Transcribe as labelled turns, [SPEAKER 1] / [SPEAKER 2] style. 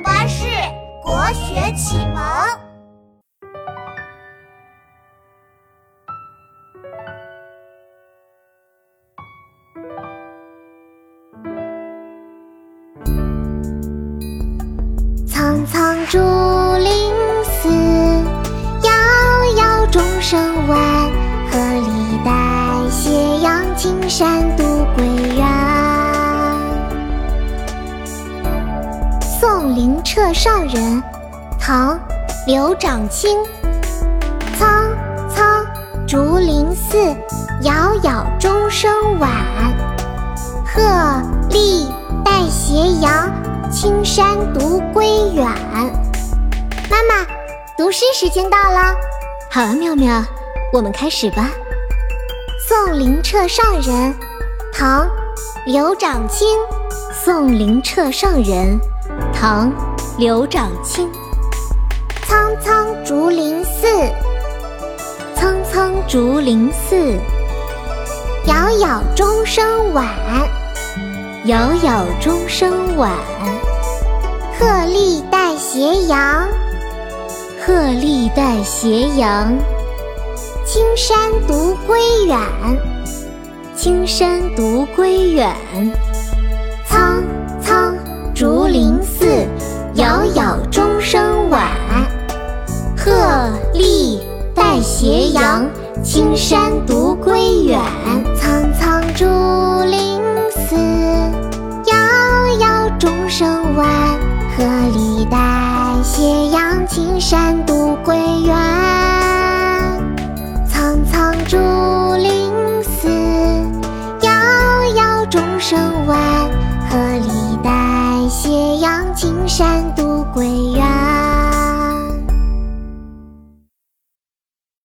[SPEAKER 1] 巴士国学启蒙。
[SPEAKER 2] 苍苍竹林寺，遥遥钟声晚。鹤里带斜阳，青山独灵澈上人，唐·刘长卿。苍苍竹林寺，杳杳钟声晚。鹤唳带斜阳，青山独归远。妈妈，读诗时间到了。
[SPEAKER 3] 好啊，妙妙，我们开始吧。
[SPEAKER 2] 送灵澈上人，唐·刘长卿。
[SPEAKER 3] 送灵澈上人，唐·刘长卿。
[SPEAKER 2] 苍苍竹林寺，
[SPEAKER 3] 苍苍竹林寺，
[SPEAKER 2] 杳杳钟声晚。
[SPEAKER 3] 杳杳钟声晚。
[SPEAKER 2] 鹤唳带斜阳，
[SPEAKER 3] 鹤唳带斜阳，
[SPEAKER 2] 青山独归远。
[SPEAKER 3] 青山独归远。立带斜阳，青山独归远。
[SPEAKER 2] 苍苍竹林寺，遥遥钟声晚。鹤唳带斜阳，青山独归远。苍苍竹林寺，遥遥钟声晚。